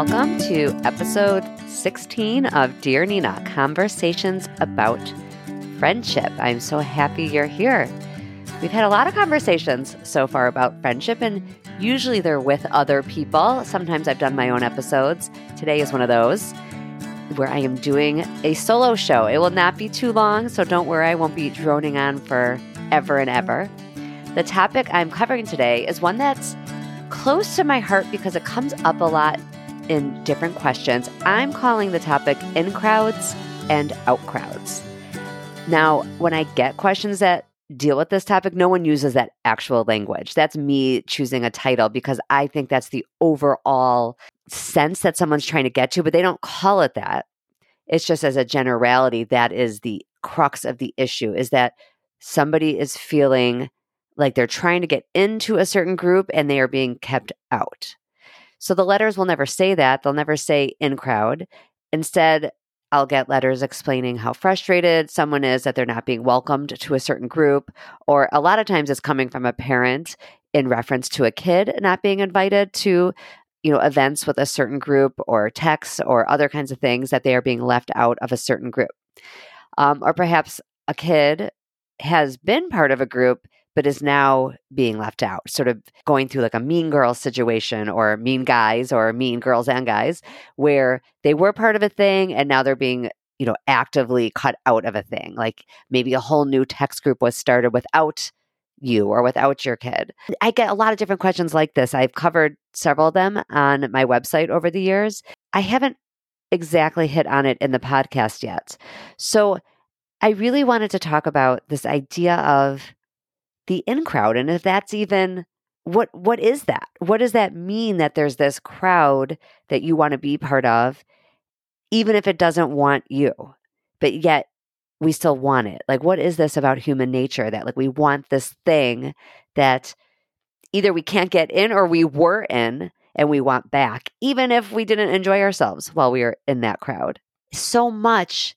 Welcome to episode 16 of Dear Nina Conversations about Friendship. I'm so happy you're here. We've had a lot of conversations so far about friendship, and usually they're with other people. Sometimes I've done my own episodes. Today is one of those where I am doing a solo show. It will not be too long, so don't worry, I won't be droning on for ever and ever. The topic I'm covering today is one that's close to my heart because it comes up a lot in different questions. I'm calling the topic in crowds and out crowds. Now, when I get questions that deal with this topic, no one uses that actual language. That's me choosing a title because I think that's the overall sense that someone's trying to get to, but they don't call it that. It's just as a generality, that is the crux of the issue is that somebody is feeling like they're trying to get into a certain group and they are being kept out. So the letters will never say that. They'll never say in crowd. Instead, I'll get letters explaining how frustrated someone is that they're not being welcomed to a certain group. Or a lot of times it's coming from a parent in reference to a kid not being invited to you know events with a certain group or texts or other kinds of things that they are being left out of a certain group um, or perhaps a kid has been part of a group but is now being left out, sort of going through like a mean girl situation or mean guys or mean girls and guys, where they were part of a thing and now they're being, you know, actively cut out of a thing. Like maybe a whole new text group was started without you or without your kid. I get a lot of different questions like this. I've covered several of them on my website over the years. I haven't exactly hit on it in the podcast yet. So I really wanted to talk about this idea of the in crowd and if that's even what what is that? What does that mean that there's this crowd that you want to be part of even if it doesn't want you but yet we still want it? Like what is this about human nature that like we want this thing that either we can't get in or we were in and we want back even if we didn't enjoy ourselves while we were in that crowd? So much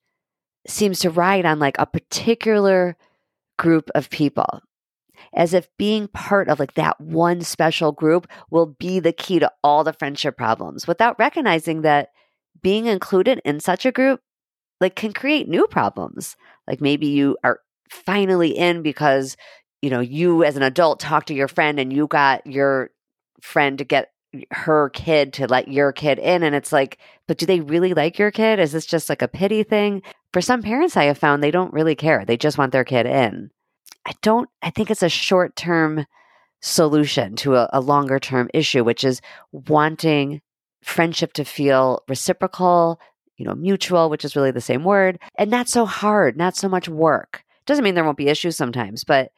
seems to ride on like a particular group of people as if being part of like that one special group will be the key to all the friendship problems without recognizing that being included in such a group like can create new problems. Like maybe you are finally in because you know you as an adult talk to your friend and you got your friend to get her kid to let your kid in and it's like but do they really like your kid? Is this just like a pity thing? For some parents i have found they don't really care. They just want their kid in I don't, I think it's a short term solution to a, a longer term issue, which is wanting friendship to feel reciprocal, you know, mutual, which is really the same word, and not so hard, not so much work. Doesn't mean there won't be issues sometimes, but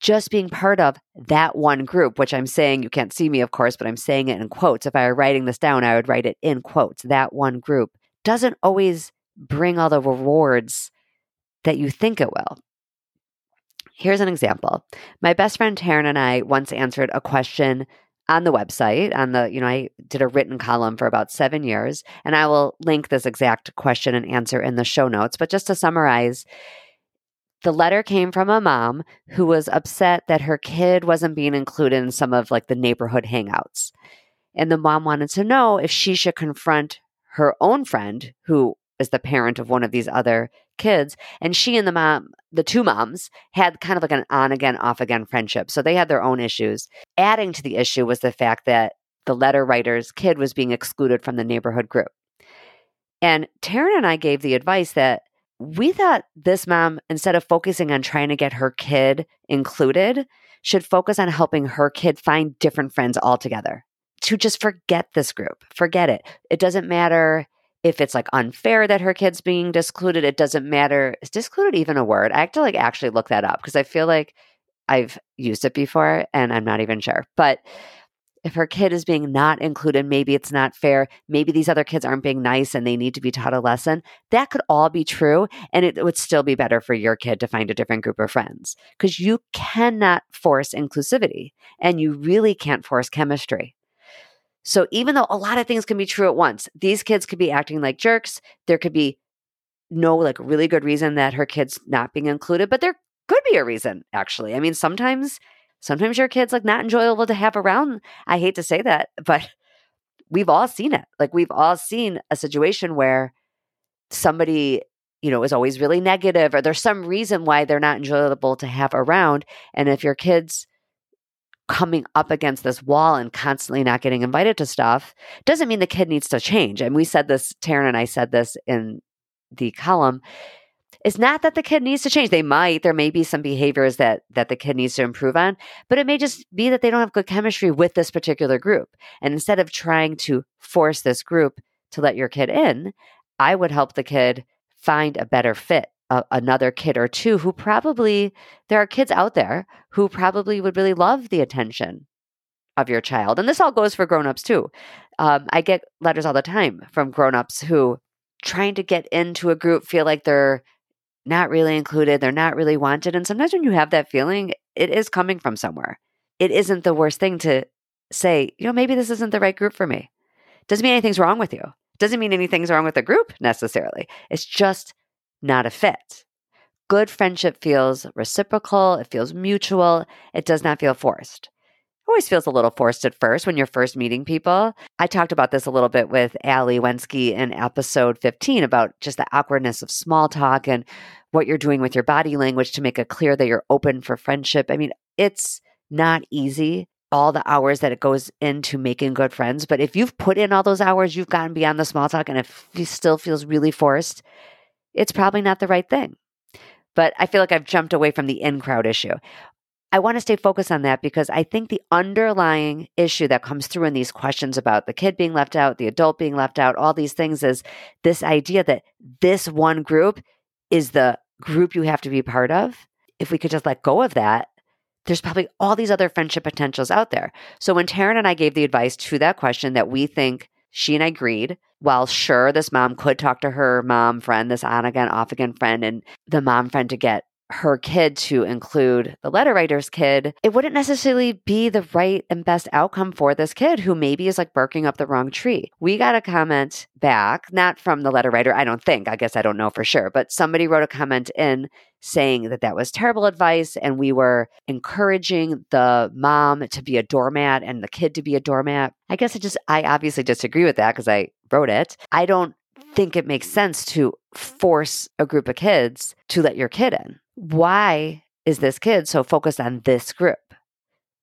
just being part of that one group, which I'm saying you can't see me, of course, but I'm saying it in quotes. If I were writing this down, I would write it in quotes. That one group doesn't always bring all the rewards that you think it will. Here's an example. My best friend Taryn and I once answered a question on the website on the you know i did a written column for about seven years and i will link this exact question and answer in the show notes but just to summarize the letter came from a mom who was upset that her kid wasn't being included in some of like the neighborhood hangouts and the mom wanted to know if she should confront her own friend who is the parent of one of these other kids and she and the mom the two moms had kind of like an on again off again friendship. So they had their own issues. Adding to the issue was the fact that the letter writer's kid was being excluded from the neighborhood group. And taryn and i gave the advice that we thought this mom instead of focusing on trying to get her kid included should focus on helping her kid find different friends altogether. To just forget this group. Forget it. It doesn't matter if it's like unfair that her kid's being discluded, it doesn't matter. Is discluded even a word? I have to like actually look that up because I feel like I've used it before and I'm not even sure. But if her kid is being not included, maybe it's not fair. Maybe these other kids aren't being nice and they need to be taught a lesson. That could all be true. And it would still be better for your kid to find a different group of friends because you cannot force inclusivity and you really can't force chemistry. So even though a lot of things can be true at once, these kids could be acting like jerks. There could be no like really good reason that her kid's not being included, but there could be a reason actually. I mean, sometimes sometimes your kid's like not enjoyable to have around. I hate to say that, but we've all seen it. Like we've all seen a situation where somebody, you know, is always really negative or there's some reason why they're not enjoyable to have around. And if your kids coming up against this wall and constantly not getting invited to stuff doesn't mean the kid needs to change. And we said this, Taryn and I said this in the column. It's not that the kid needs to change. They might. There may be some behaviors that that the kid needs to improve on, but it may just be that they don't have good chemistry with this particular group. And instead of trying to force this group to let your kid in, I would help the kid find a better fit a, another kid or two who probably, there are kids out there who probably would really love the attention of your child. And this all goes for grown-ups too. Um, I get letters all the time from grown-ups who trying to get into a group feel like they're not really included, they're not really wanted. And sometimes when you have that feeling, it is coming from somewhere. It isn't the worst thing to say, you know, maybe this isn't the right group for me. Doesn't mean anything's wrong with you. Doesn't mean anything's wrong with the group necessarily. It's just not a fit. Good friendship feels reciprocal, it feels mutual, it does not feel forced. It always feels a little forced at first when you're first meeting people. I talked about this a little bit with Ali Wensky in episode 15 about just the awkwardness of small talk and what you're doing with your body language to make it clear that you're open for friendship. I mean, it's not easy all the hours that it goes into making good friends. But if you've put in all those hours, you've gotten beyond the small talk, and it still feels really forced, it's probably not the right thing. But I feel like I've jumped away from the in crowd issue. I want to stay focused on that because I think the underlying issue that comes through in these questions about the kid being left out, the adult being left out, all these things is this idea that this one group is the group you have to be part of. If we could just let go of that, there's probably all these other friendship potentials out there. So when Taryn and I gave the advice to that question that we think she and I agreed. While sure, this mom could talk to her mom friend, this on again, off again friend, and the mom friend to get her kid to include the letter writer's kid, it wouldn't necessarily be the right and best outcome for this kid who maybe is like barking up the wrong tree. We got a comment back, not from the letter writer, I don't think, I guess I don't know for sure, but somebody wrote a comment in saying that that was terrible advice and we were encouraging the mom to be a doormat and the kid to be a doormat. I guess I just, I obviously disagree with that because I wrote it. I don't think it makes sense to force a group of kids to let your kid in why is this kid so focused on this group?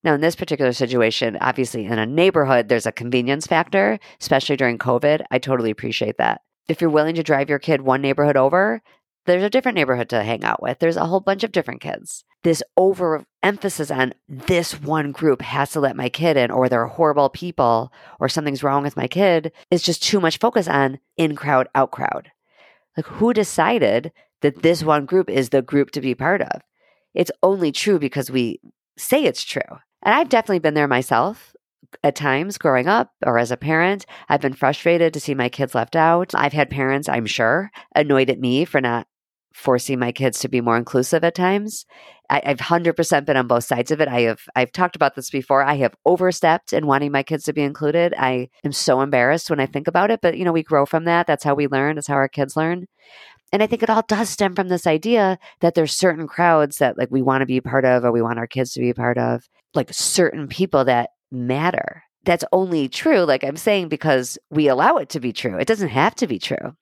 Now, in this particular situation, obviously in a neighborhood, there's a convenience factor, especially during COVID. I totally appreciate that. If you're willing to drive your kid one neighborhood over, there's a different neighborhood to hang out with. There's a whole bunch of different kids. This overemphasis on this one group has to let my kid in, or they're horrible people, or something's wrong with my kid, is just too much focus on in crowd, out crowd. Like, who decided that this one group is the group to be part of. It's only true because we say it's true. And I've definitely been there myself at times growing up or as a parent. I've been frustrated to see my kids left out. I've had parents, I'm sure, annoyed at me for not forcing my kids to be more inclusive at times. I, have hundred percent been on both sides of it. I have I've talked about this before. I have overstepped in wanting my kids to be included. I am so embarrassed when I think about it, but you know, we grow from that. That's how we learn, that's how our kids learn. And I think it all does stem from this idea that there's certain crowds that like we want to be part of or we want our kids to be a part of, like certain people that matter. That's only true, like I'm saying, because we allow it to be true. It doesn't have to be true.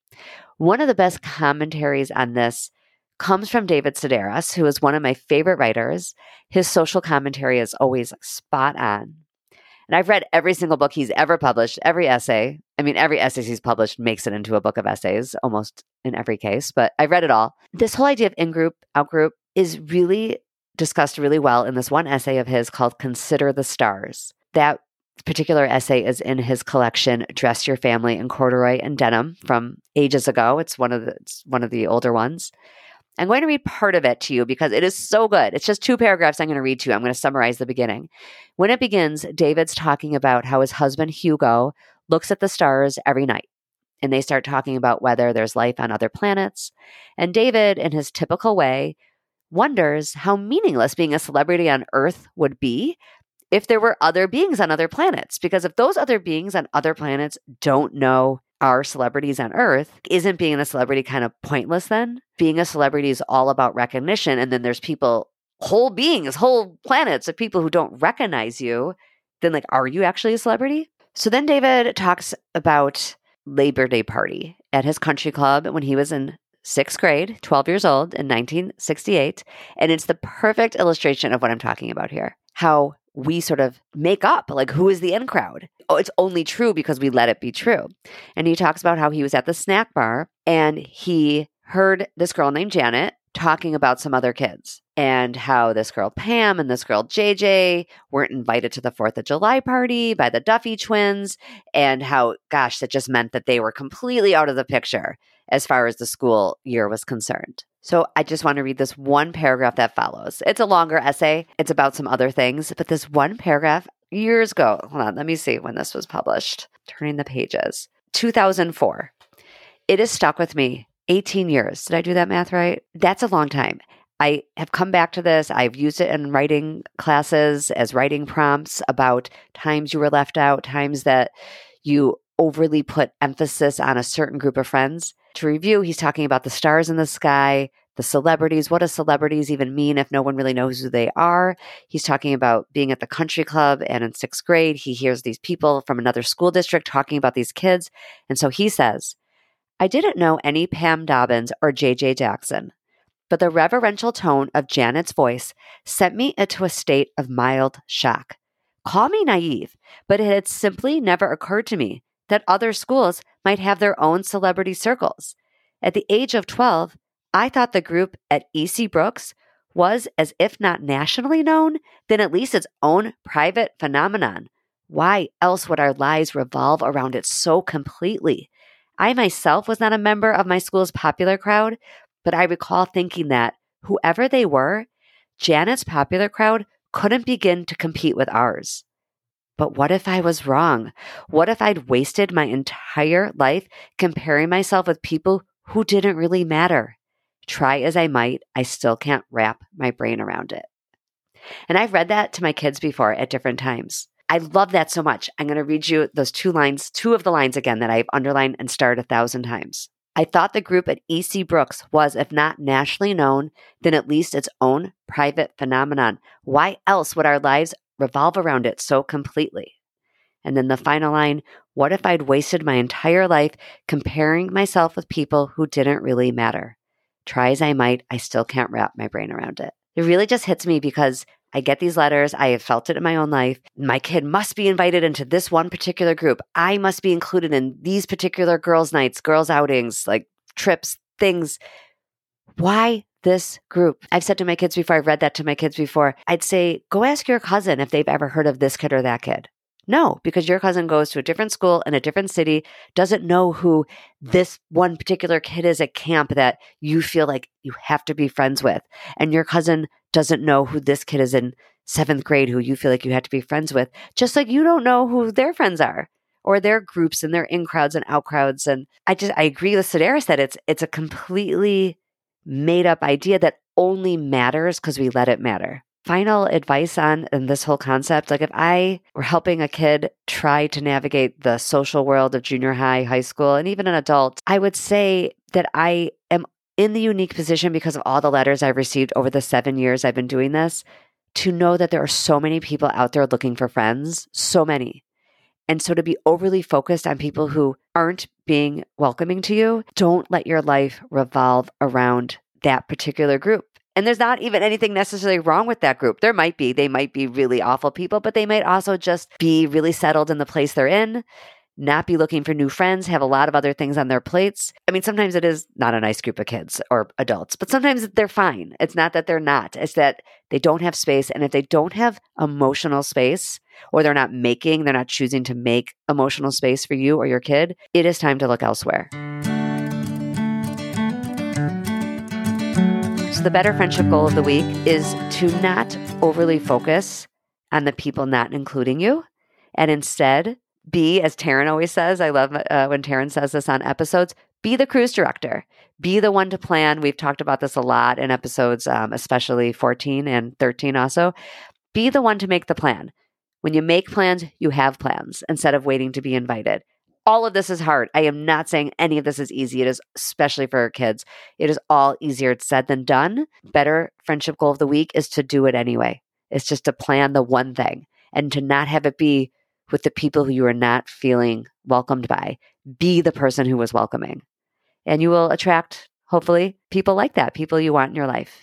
One of the best commentaries on this comes from David Sedaris, who is one of my favorite writers. His social commentary is always spot on. And I've read every single book he's ever published, every essay. I mean, every essay he's published makes it into a book of essays, almost in every case, but I've read it all. This whole idea of in group, out group is really discussed really well in this one essay of his called Consider the Stars. That particular essay is in his collection Dress Your Family in Corduroy and Denim from ages ago. It's one of the it's one of the older ones. I'm going to read part of it to you because it is so good. It's just two paragraphs I'm going to read to you. I'm going to summarize the beginning. When it begins, David's talking about how his husband, Hugo, looks at the stars every night. And they start talking about whether there's life on other planets. And David, in his typical way, wonders how meaningless being a celebrity on Earth would be if there were other beings on other planets. Because if those other beings on other planets don't know our celebrities on earth, isn't being a celebrity kind of pointless then? Being a celebrity is all about recognition. And then there's people, whole beings, whole planets of people who don't recognize you. Then, like, are you actually a celebrity? So then David talks about Labor Day party at his country club when he was in sixth grade, 12 years old in 1968. And it's the perfect illustration of what I'm talking about here. How we sort of make up like who is the in crowd. Oh, it's only true because we let it be true. And he talks about how he was at the snack bar and he heard this girl named Janet talking about some other kids and how this girl Pam and this girl JJ weren't invited to the 4th of July party by the Duffy twins, and how, gosh, that just meant that they were completely out of the picture as far as the school year was concerned. So I just want to read this one paragraph that follows. It's a longer essay, it's about some other things, but this one paragraph years ago, hold on, let me see when this was published. Turning the pages. 2004. It has stuck with me 18 years. Did I do that math right? That's a long time. I have come back to this. I've used it in writing classes as writing prompts about times you were left out, times that you overly put emphasis on a certain group of friends. To review, he's talking about the stars in the sky, the celebrities. What do celebrities even mean if no one really knows who they are? He's talking about being at the country club and in sixth grade, he hears these people from another school district talking about these kids. And so he says, I didn't know any Pam Dobbins or JJ Jackson, but the reverential tone of Janet's voice sent me into a state of mild shock. Call me naive, but it had simply never occurred to me that other schools might have their own celebrity circles. At the age of 12, I thought the group at EC Brooks was, as if not nationally known, then at least its own private phenomenon. Why else would our lives revolve around it so completely? I myself was not a member of my school's popular crowd, but I recall thinking that whoever they were, Janet's popular crowd couldn't begin to compete with ours. But what if I was wrong? What if I'd wasted my entire life comparing myself with people who didn't really matter? Try as I might, I still can't wrap my brain around it. And I've read that to my kids before at different times. I love that so much. I'm going to read you those two lines, two of the lines again that I've underlined and starred a thousand times. I thought the group at EC Brooks was, if not nationally known, then at least its own private phenomenon. Why else would our lives revolve around it so completely? And then the final line What if I'd wasted my entire life comparing myself with people who didn't really matter? Try as I might, I still can't wrap my brain around it. It really just hits me because I get these letters. I have felt it in my own life. My kid must be invited into this one particular group. I must be included in these particular girls' nights, girls' outings, like trips, things. Why this group? I've said to my kids before, I've read that to my kids before. I'd say, go ask your cousin if they've ever heard of this kid or that kid. No, because your cousin goes to a different school in a different city, doesn't know who this one particular kid is at camp that you feel like you have to be friends with. And your cousin doesn't know who this kid is in seventh grade who you feel like you have to be friends with, just like you don't know who their friends are or their groups and their in crowds and out crowds. And I just I agree with Sedaris that it's it's a completely made up idea that only matters because we let it matter final advice on in this whole concept like if i were helping a kid try to navigate the social world of junior high high school and even an adult i would say that i am in the unique position because of all the letters i've received over the seven years i've been doing this to know that there are so many people out there looking for friends so many. And so to be overly focused on people who aren't being welcoming to you don't let your life revolve around that particular group and there's not even anything necessarily wrong with that group. There might be, they might be really awful people, but they might also just be really settled in the place they're in, not be looking for new friends, have a lot of other things on their plates. I mean, sometimes it is not a nice group of kids or adults, but sometimes they're fine. It's not that they're not, it's that they don't have space. And if they don't have emotional space, or they're not making, they're not choosing to make emotional space for you or your kid, it is time to look elsewhere. The better friendship goal of the week is to not overly focus on the people not including you and instead be, as Taryn always says, I love uh, when Taryn says this on episodes, be the cruise director. Be the one to plan. We've talked about this a lot in episodes, um, especially 14 and 13 also. Be the one to make the plan. When you make plans, you have plans instead of waiting to be invited all of this is hard. I am not saying any of this is easy. It is especially for kids. It is all easier said than done. Better friendship goal of the week is to do it anyway. It's just to plan the one thing and to not have it be with the people who you are not feeling welcomed by. Be the person who was welcoming. And you will attract, hopefully, people like that, people you want in your life.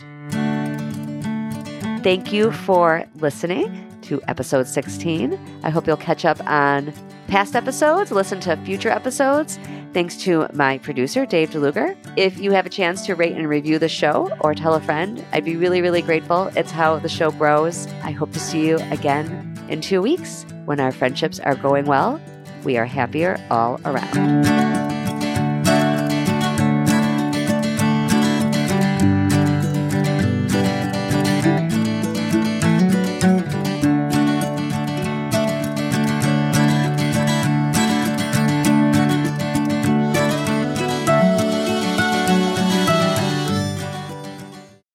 Thank you for listening to episode 16. I hope you'll catch up on past episodes, listen to future episodes. Thanks to my producer, Dave DeLuger. If you have a chance to rate and review the show or tell a friend, I'd be really, really grateful. It's how the show grows. I hope to see you again in two weeks when our friendships are going well. We are happier all around.